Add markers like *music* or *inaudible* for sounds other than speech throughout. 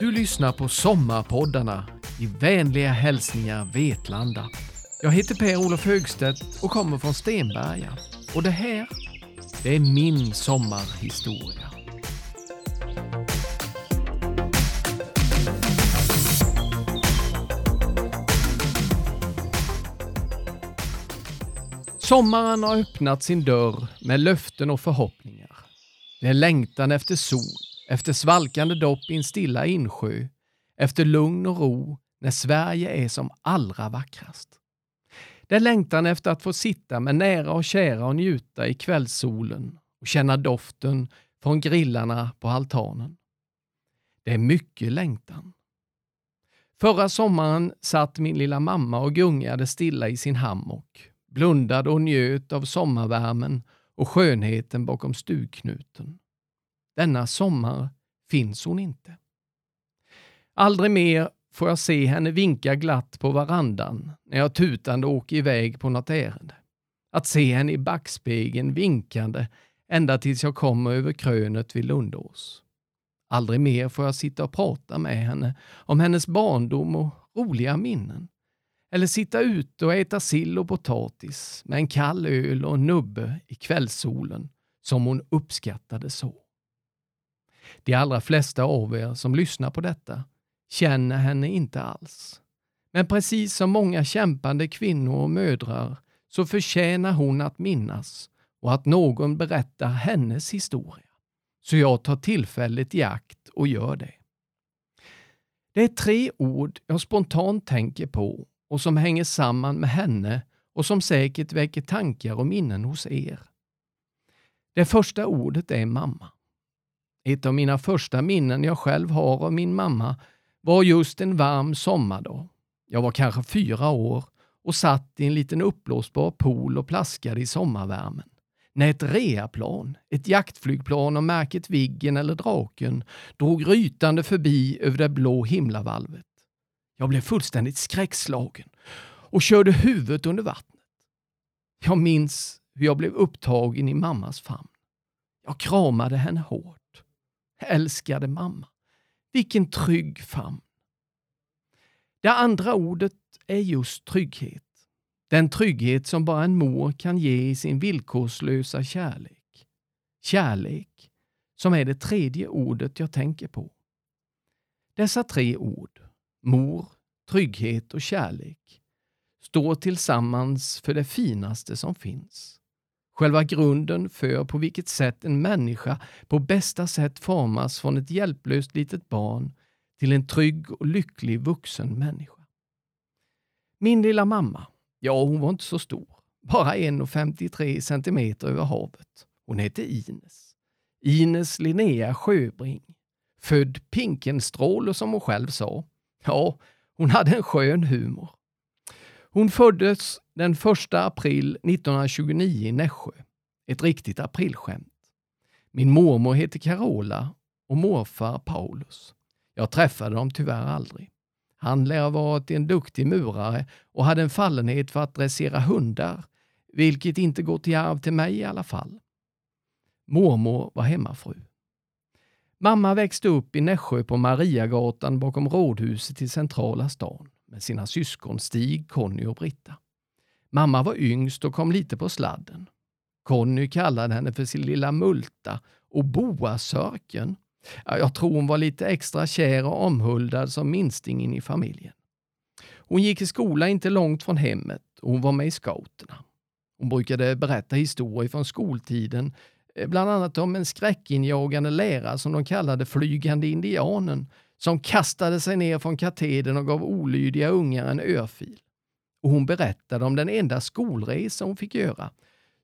Du lyssnar på Sommarpoddarna i vänliga hälsningar Vetlanda. Jag heter Per-Olof Högstedt och kommer från Stenberga. Och det här, det är min sommarhistoria. Sommaren har öppnat sin dörr med löften och förhoppningar. Det är längtan efter sol, efter svalkande dopp i en stilla insjö, efter lugn och ro när Sverige är som allra vackrast. Det är längtan efter att få sitta med nära och kära och njuta i kvällssolen och känna doften från grillarna på altanen. Det är mycket längtan. Förra sommaren satt min lilla mamma och gungade stilla i sin hammock, blundade och njöt av sommarvärmen och skönheten bakom stugknuten. Denna sommar finns hon inte. Aldrig mer får jag se henne vinka glatt på varandan när jag tutande åker iväg på något ärende. Att se henne i backspegeln vinkande ända tills jag kommer över krönet vid Lundås. Aldrig mer får jag sitta och prata med henne om hennes barndom och roliga minnen. Eller sitta ute och äta sill och potatis med en kall öl och en nubbe i kvällssolen som hon uppskattade så. De allra flesta av er som lyssnar på detta känner henne inte alls. Men precis som många kämpande kvinnor och mödrar så förtjänar hon att minnas och att någon berättar hennes historia. Så jag tar tillfället i akt och gör det. Det är tre ord jag spontant tänker på och som hänger samman med henne och som säkert väcker tankar och minnen hos er. Det första ordet är mamma. Ett av mina första minnen jag själv har av min mamma var just en varm sommardag. Jag var kanske fyra år och satt i en liten uppblåsbar pool och plaskade i sommarvärmen. När ett reaplan, ett jaktflygplan av märket Viggen eller Draken, drog rytande förbi över det blå himlavalvet. Jag blev fullständigt skräckslagen och körde huvudet under vattnet. Jag minns hur jag blev upptagen i mammas famn. Jag kramade henne hårt. Älskade mamma. Vilken trygg famn. Det andra ordet är just trygghet. Den trygghet som bara en mor kan ge i sin villkorslösa kärlek. Kärlek, som är det tredje ordet jag tänker på. Dessa tre ord, mor, trygghet och kärlek, står tillsammans för det finaste som finns. Själva grunden för på vilket sätt en människa på bästa sätt formas från ett hjälplöst litet barn till en trygg och lycklig vuxen människa. Min lilla mamma, ja hon var inte så stor, bara 1,53 centimeter över havet. Hon hette Ines. Ines Linnea Sjöbring. Född Pinkenstråle som hon själv sa. Ja, hon hade en skön humor. Hon föddes den 1 april 1929 i Nässjö. Ett riktigt aprilskämt. Min mormor heter Carola och morfar Paulus. Jag träffade dem tyvärr aldrig. Han lär ha varit en duktig murare och hade en fallenhet för att dressera hundar, vilket inte gått i arv till mig i alla fall. Mormor var hemmafru. Mamma växte upp i Nässjö på Mariagatan bakom rådhuset i centrala stan med sina syskon Stig, Conny och Britta. Mamma var yngst och kom lite på sladden. Conny kallade henne för sin lilla Multa och Boasörken. Jag tror hon var lite extra kär och omhuldad som minstingen i familjen. Hon gick i skola inte långt från hemmet och hon var med i scouterna. Hon brukade berätta historier från skoltiden, eh, bland annat om en skräckinjagande lärare som de kallade Flygande indianen som kastade sig ner från katedern och gav olydiga ungar en örfil. Och hon berättade om den enda skolresa hon fick göra,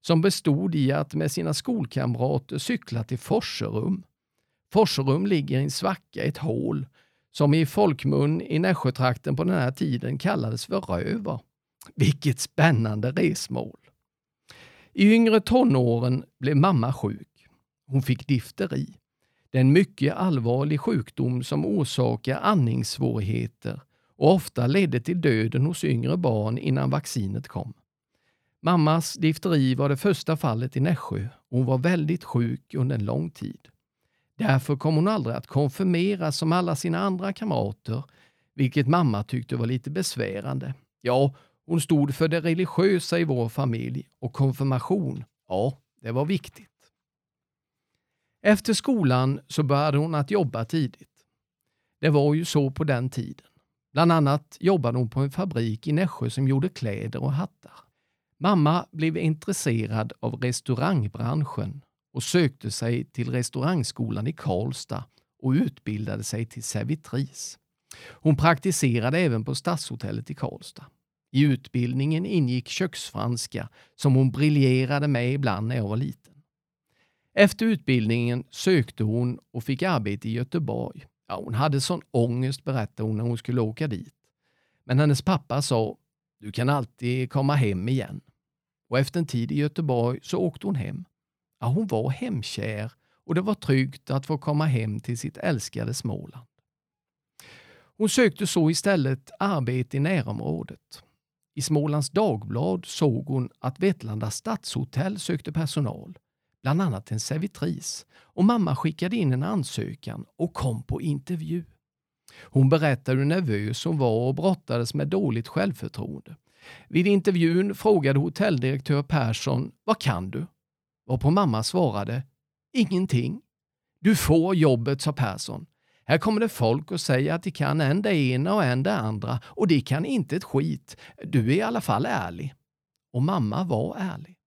som bestod i att med sina skolkamrater cykla till Forserum. Forserum ligger i en svacka, ett hål, som i folkmun i Nässjötrakten på den här tiden kallades för Röver. Vilket spännande resmål! I yngre tonåren blev mamma sjuk. Hon fick difteri. Det är en mycket allvarlig sjukdom som orsakar andningssvårigheter och ofta ledde till döden hos yngre barn innan vaccinet kom. Mammas difteri var det första fallet i Nässjö och hon var väldigt sjuk under en lång tid. Därför kom hon aldrig att konfirmeras som alla sina andra kamrater, vilket mamma tyckte var lite besvärande. Ja, hon stod för det religiösa i vår familj och konfirmation, ja, det var viktigt. Efter skolan så började hon att jobba tidigt. Det var ju så på den tiden. Bland annat jobbade hon på en fabrik i Nässjö som gjorde kläder och hattar. Mamma blev intresserad av restaurangbranschen och sökte sig till restaurangskolan i Karlstad och utbildade sig till servitris. Hon praktiserade även på Stadshotellet i Karlstad. I utbildningen ingick köksfranska som hon briljerade med ibland när jag var liten. Efter utbildningen sökte hon och fick arbete i Göteborg. Ja, hon hade sån ångest, berättade hon, när hon skulle åka dit. Men hennes pappa sa, du kan alltid komma hem igen. Och efter en tid i Göteborg så åkte hon hem. Ja, hon var hemkär och det var tryggt att få komma hem till sitt älskade Småland. Hon sökte så istället arbete i närområdet. I Smålands Dagblad såg hon att Vetlanda stadshotell sökte personal, bland annat en servitris, och mamma skickade in en ansökan och kom på intervju. Hon berättade hur nervös hon var och brottades med dåligt självförtroende. Vid intervjun frågade hotelldirektör Persson, vad kan du? Varpå mamma svarade, ingenting. Du får jobbet, sa Persson. Här kommer det folk och säger att de kan en det ena och en det andra och de kan inte ett skit. Du är i alla fall ärlig. Och mamma var ärlig.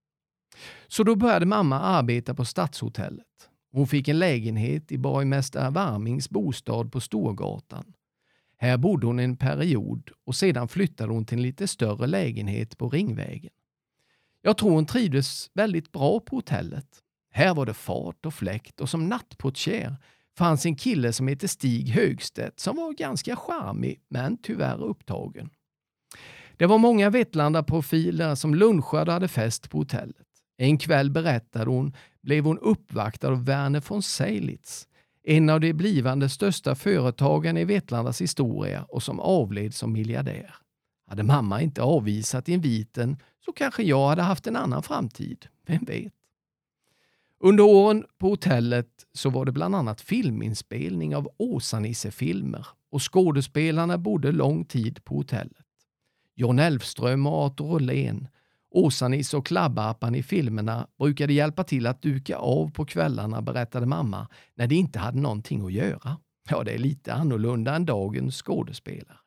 Så då började mamma arbeta på Stadshotellet. Hon fick en lägenhet i borgmästare Warmings bostad på Storgatan. Här bodde hon en period och sedan flyttade hon till en lite större lägenhet på Ringvägen. Jag tror hon trivdes väldigt bra på hotellet. Här var det fart och fläkt och som nattportier fanns en kille som hette Stig Högstedt som var ganska charmig men tyvärr upptagen. Det var många Vetlanda-profiler som lunchade och hade fest på hotellet. En kväll berättade hon blev hon uppvaktad av Werner von Seilitz, en av de blivande största företagen i Vetlandas historia och som avled som miljardär. Hade mamma inte avvisat inviten så kanske jag hade haft en annan framtid. Vem vet? Under åren på hotellet så var det bland annat filminspelning av Åsa-Nisse-filmer och skådespelarna bodde lång tid på hotellet. John Elfström och Arthur Åhlén, Åsa-Nisse och Klabbarpan i filmerna brukade hjälpa till att duka av på kvällarna, berättade mamma, när de inte hade någonting att göra. Ja, det är lite annorlunda än dagens skådespelare.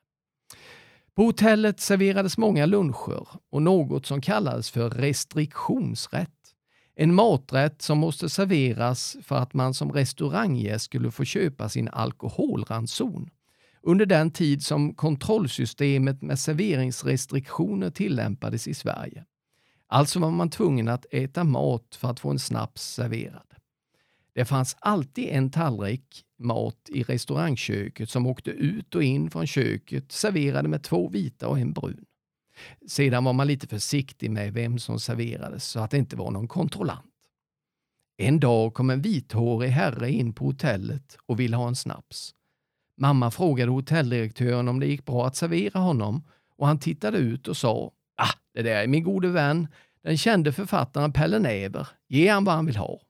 På hotellet serverades många luncher och något som kallades för restriktionsrätt. En maträtt som måste serveras för att man som restauranggäst skulle få köpa sin alkoholranson. Under den tid som kontrollsystemet med serveringsrestriktioner tillämpades i Sverige. Alltså var man tvungen att äta mat för att få en snaps serverad. Det fanns alltid en tallrik mat i restaurangköket som åkte ut och in från köket serverade med två vita och en brun. Sedan var man lite försiktig med vem som serverades så att det inte var någon kontrollant. En dag kom en vithårig herre in på hotellet och ville ha en snaps. Mamma frågade hotelldirektören om det gick bra att servera honom och han tittade ut och sa Ah, det där är min gode vän, den kände författaren Pelle Näver. ger han vad han vill ha.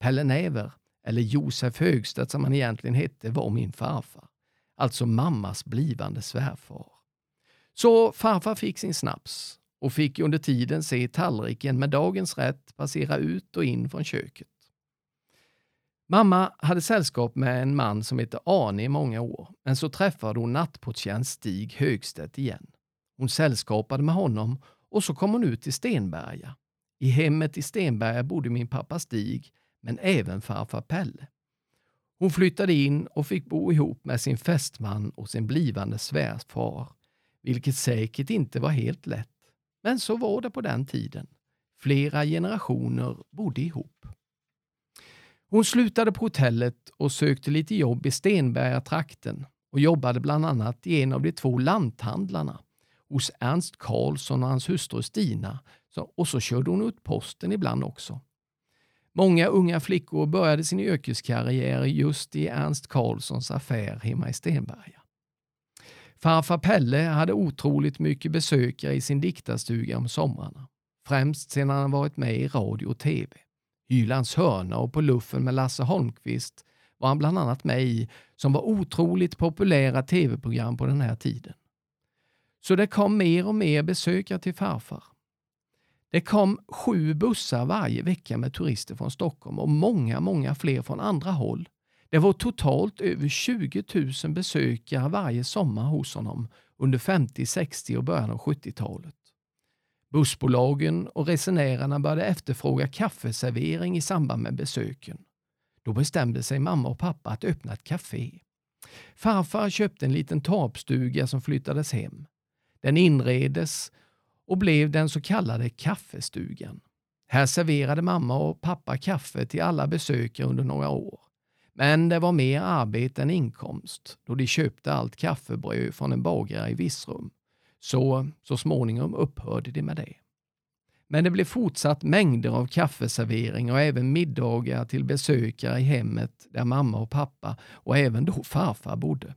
Pelle Näver, eller Josef Högstedt som han egentligen hette, var min farfar. Alltså mammas blivande svärfar. Så farfar fick sin snaps och fick under tiden se tallriken med dagens rätt passera ut och in från köket. Mamma hade sällskap med en man som hette Arne i många år, men så träffade hon nattportieren Stig Högstedt igen. Hon sällskapade med honom och så kom hon ut till Stenberga. I hemmet i Stenberga bodde min pappa Stig, men även farfar Pelle. Hon flyttade in och fick bo ihop med sin fästman och sin blivande svärfar, vilket säkert inte var helt lätt. Men så var det på den tiden. Flera generationer bodde ihop. Hon slutade på hotellet och sökte lite jobb i Stenberga-trakten och jobbade bland annat i en av de två lanthandlarna hos Ernst Karlsson och hans hustru Stina och så körde hon ut posten ibland också. Många unga flickor började sin yrkeskarriär just i Ernst Karlssons affär hemma i Stenberga. Farfar Pelle hade otroligt mycket besökare i sin diktarstuga om somrarna, främst sedan han varit med i radio och tv. Hylands hörna och På luffen med Lasse Holmqvist var han bland annat med i, som var otroligt populära tv-program på den här tiden. Så det kom mer och mer besökare till farfar. Det kom sju bussar varje vecka med turister från Stockholm och många, många fler från andra håll. Det var totalt över 20 000 besökare varje sommar hos honom under 50, 60 och början av 70-talet. Bussbolagen och resenärerna började efterfråga kaffeservering i samband med besöken. Då bestämde sig mamma och pappa att öppna ett café. Farfar köpte en liten torpstuga som flyttades hem. Den inredes och blev den så kallade kaffestugan. Här serverade mamma och pappa kaffe till alla besökare under några år. Men det var mer arbete än inkomst då de köpte allt kaffebröd från en bagare i Vissrum. Så, så småningom upphörde de med det. Men det blev fortsatt mängder av kaffeservering och även middagar till besökare i hemmet där mamma och pappa och även då farfar bodde.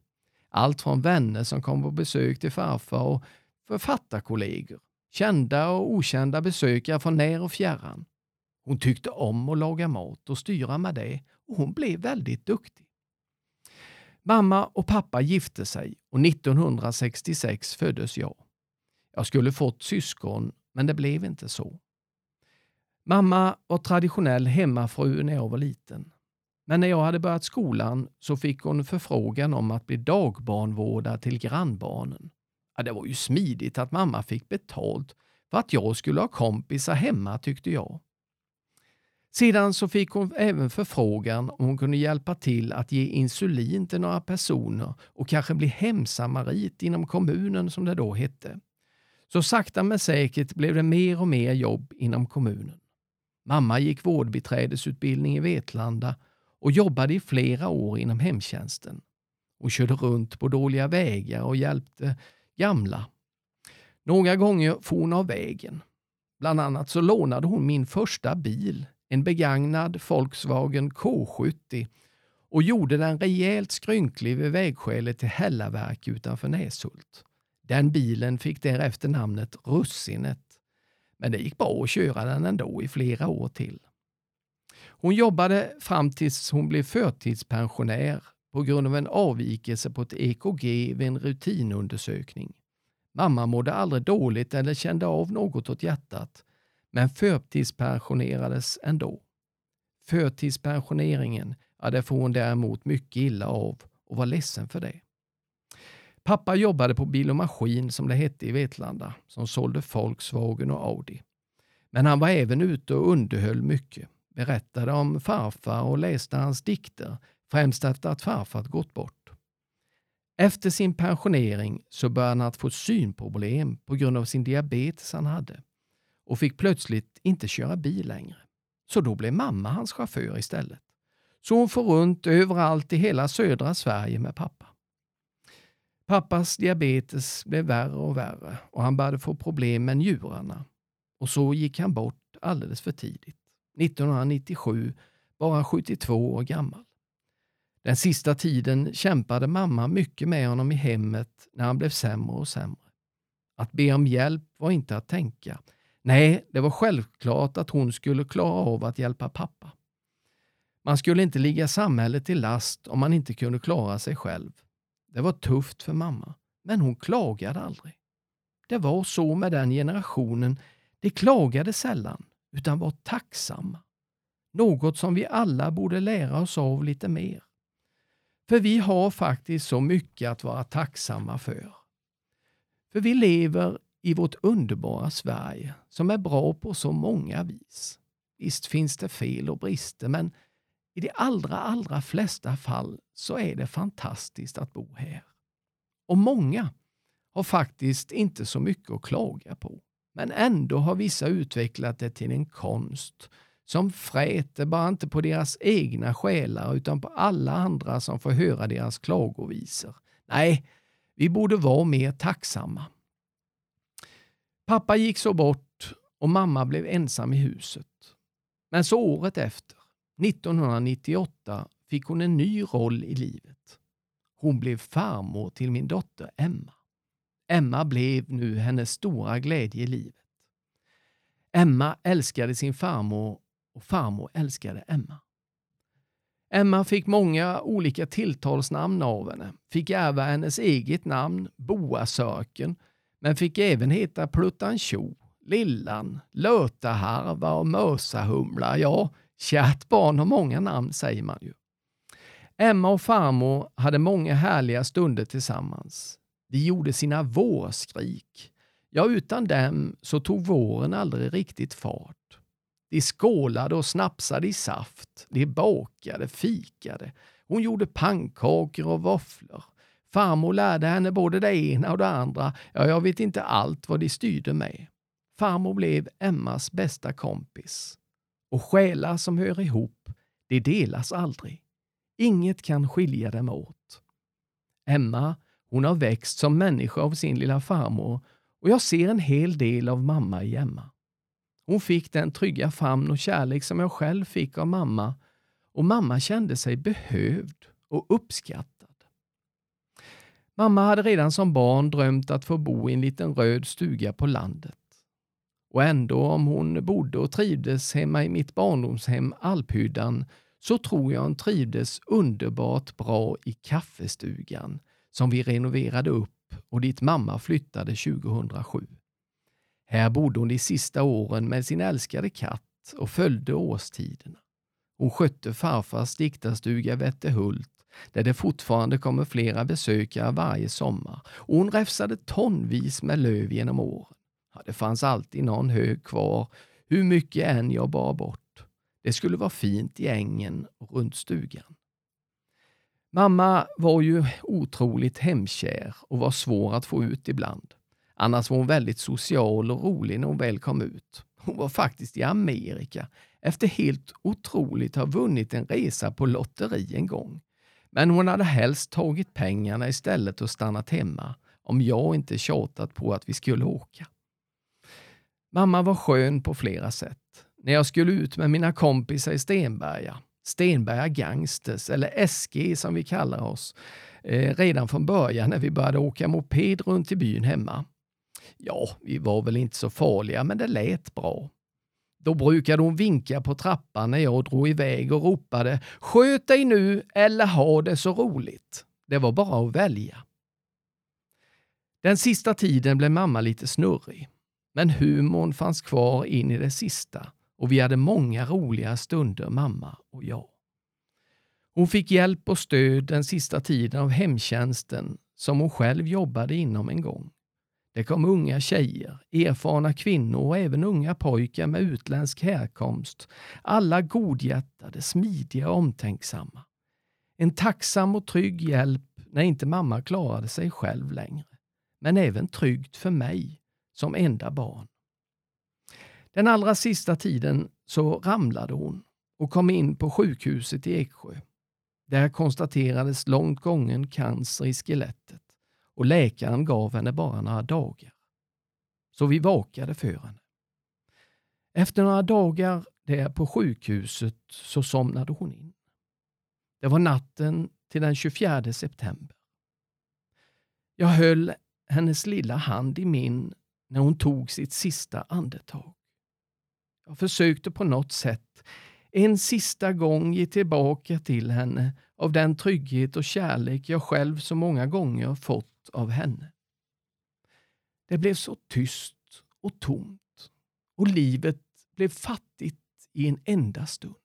Allt från vänner som kom på besök till farfar och författarkollegor. Kända och okända besökare från när och fjärran. Hon tyckte om att laga mat och styra med det och hon blev väldigt duktig. Mamma och pappa gifte sig och 1966 föddes jag. Jag skulle fått syskon, men det blev inte så. Mamma var traditionell hemmafru när jag var liten. Men när jag hade börjat skolan så fick hon förfrågan om att bli dagbarnvårdare till grannbarnen. Ja, det var ju smidigt att mamma fick betalt för att jag skulle ha kompisar hemma tyckte jag. Sedan så fick hon även förfrågan om hon kunde hjälpa till att ge insulin till några personer och kanske bli hemsamarit inom kommunen som det då hette. Så sakta men säkert blev det mer och mer jobb inom kommunen. Mamma gick vårdbiträdesutbildning i Vetlanda och jobbade i flera år inom hemtjänsten. Hon körde runt på dåliga vägar och hjälpte gamla. Några gånger for hon av vägen. Bland annat så lånade hon min första bil en begagnad Volkswagen K70 och gjorde den rejält skrynklig vid vägskälet till Hällaverk utanför Näshult. Den bilen fick därefter namnet Russinet. Men det gick bra att köra den ändå i flera år till. Hon jobbade fram tills hon blev förtidspensionär på grund av en avvikelse på ett EKG vid en rutinundersökning. Mamma mådde aldrig dåligt eller kände av något åt hjärtat men förtidspensionerades ändå. Förtidspensioneringen, ja, det får hon däremot mycket illa av och var ledsen för det. Pappa jobbade på Bil och Maskin som det hette i Vetlanda, som sålde Volkswagen och Audi. Men han var även ute och underhöll mycket, berättade om farfar och läste hans dikter, främst efter att farfar gått bort. Efter sin pensionering så började han att få synproblem på grund av sin diabetes han hade och fick plötsligt inte köra bil längre. Så då blev mamma hans chaufför istället. Så hon får runt överallt i hela södra Sverige med pappa. Pappas diabetes blev värre och värre och han började få problem med njurarna. Och så gick han bort alldeles för tidigt. 1997, bara 72 år gammal. Den sista tiden kämpade mamma mycket med honom i hemmet när han blev sämre och sämre. Att be om hjälp var inte att tänka. Nej, det var självklart att hon skulle klara av att hjälpa pappa. Man skulle inte ligga samhället till last om man inte kunde klara sig själv. Det var tufft för mamma, men hon klagade aldrig. Det var så med den generationen. De klagade sällan, utan var tacksamma. Något som vi alla borde lära oss av lite mer. För vi har faktiskt så mycket att vara tacksamma för. För vi lever i vårt underbara Sverige som är bra på så många vis. Visst finns det fel och brister, men i de allra, allra flesta fall så är det fantastiskt att bo här. Och många har faktiskt inte så mycket att klaga på. Men ändå har vissa utvecklat det till en konst som fräter bara inte på deras egna själar utan på alla andra som får höra deras klagovisor. Nej, vi borde vara mer tacksamma. Pappa gick så bort och mamma blev ensam i huset. Men så året efter, 1998, fick hon en ny roll i livet. Hon blev farmor till min dotter Emma. Emma blev nu hennes stora glädje i livet. Emma älskade sin farmor och farmor älskade Emma. Emma fick många olika tilltalsnamn av henne, fick ärva hennes eget namn, Boasöken, men fick även heta Pluttan Tjo, Lillan, Lötaharva och Mösahumla. Ja, kärt barn har många namn säger man ju. Emma och farmor hade många härliga stunder tillsammans. De gjorde sina vårskrik. Ja, utan dem så tog våren aldrig riktigt fart. De skålade och snapsade i saft. De bakade, fikade. Hon gjorde pannkakor och våfflor. Farmor lärde henne både det ena och det andra. Ja, jag vet inte allt vad de styrde med. Farmor blev Emmas bästa kompis. Och själar som hör ihop, de delas aldrig. Inget kan skilja dem åt. Emma, hon har växt som människa av sin lilla farmor och jag ser en hel del av mamma i Emma. Hon fick den trygga famn och kärlek som jag själv fick av mamma och mamma kände sig behövd och uppskattad. Mamma hade redan som barn drömt att få bo i en liten röd stuga på landet. Och ändå om hon bodde och trivdes hemma i mitt barndomshem Alphyddan så tror jag hon trivdes underbart bra i kaffestugan som vi renoverade upp och dit mamma flyttade 2007. Här bodde hon de sista åren med sin älskade katt och följde årstiderna. Hon skötte farfars diktarstuga Vätterhult där det fortfarande kommer flera besökare varje sommar och hon räfsade tonvis med löv genom åren. Ja, det fanns alltid någon hög kvar, hur mycket än jag bar bort. Det skulle vara fint i ängen och runt stugan. Mamma var ju otroligt hemkär och var svår att få ut ibland. Annars var hon väldigt social och rolig när hon väl kom ut. Hon var faktiskt i Amerika efter helt otroligt ha vunnit en resa på lotteri en gång. Men hon hade helst tagit pengarna istället och stannat hemma om jag inte tjatat på att vi skulle åka. Mamma var skön på flera sätt. När jag skulle ut med mina kompisar i Stenberga, Stenberga Gangsters eller SG som vi kallar oss, eh, redan från början när vi började åka moped runt i byn hemma, Ja, vi var väl inte så farliga, men det lät bra. Då brukade hon vinka på trappan när jag drog iväg och ropade ”Sköt dig nu eller ha det så roligt”. Det var bara att välja. Den sista tiden blev mamma lite snurrig, men humorn fanns kvar in i det sista och vi hade många roliga stunder, mamma och jag. Hon fick hjälp och stöd den sista tiden av hemtjänsten som hon själv jobbade inom en gång. Det kom unga tjejer, erfarna kvinnor och även unga pojkar med utländsk härkomst. Alla godhjärtade, smidiga och omtänksamma. En tacksam och trygg hjälp när inte mamma klarade sig själv längre. Men även tryggt för mig som enda barn. Den allra sista tiden så ramlade hon och kom in på sjukhuset i Eksjö. Där konstaterades långt gången cancer i skelettet och läkaren gav henne bara några dagar. Så vi vakade för henne. Efter några dagar där på sjukhuset så somnade hon in. Det var natten till den 24 september. Jag höll hennes lilla hand i min när hon tog sitt sista andetag. Jag försökte på något sätt en sista gång ge tillbaka till henne av den trygghet och kärlek jag själv så många gånger fått av henne. Det blev så tyst och tomt och livet blev fattigt i en enda stund.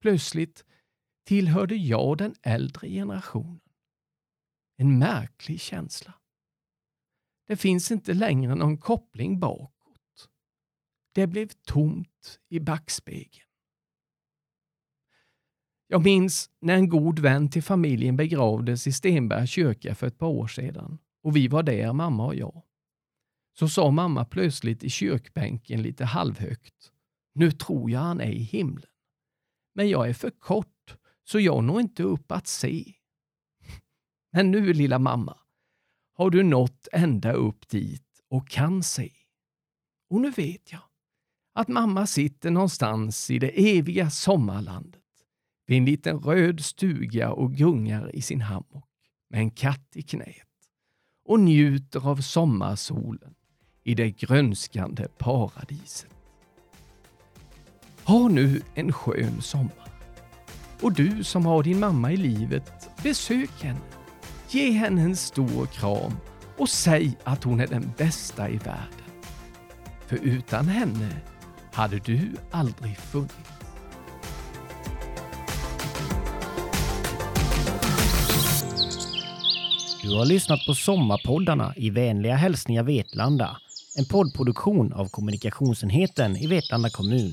Plötsligt tillhörde jag den äldre generationen. En märklig känsla. Det finns inte längre någon koppling bakåt. Det blev tomt i backspegeln. Jag minns när en god vän till familjen begravdes i Stenberga kyrka för ett par år sedan och vi var där, mamma och jag. Så sa mamma plötsligt i kyrkbänken lite halvhögt. Nu tror jag han är i himlen. Men jag är för kort så jag når inte upp att se. *laughs* Men nu lilla mamma, har du nått ända upp dit och kan se. Och nu vet jag att mamma sitter någonstans i det eviga sommarlandet vid en liten röd stuga och gungar i sin hammock med en katt i knät och njuter av sommarsolen i det grönskande paradiset. Ha nu en skön sommar. Och du som har din mamma i livet, besök henne. Ge henne en stor kram och säg att hon är den bästa i världen. För utan henne hade du aldrig funnits. Du har lyssnat på Sommarpoddarna i vänliga hälsningar Vetlanda. En poddproduktion av kommunikationsenheten i Vetlanda kommun.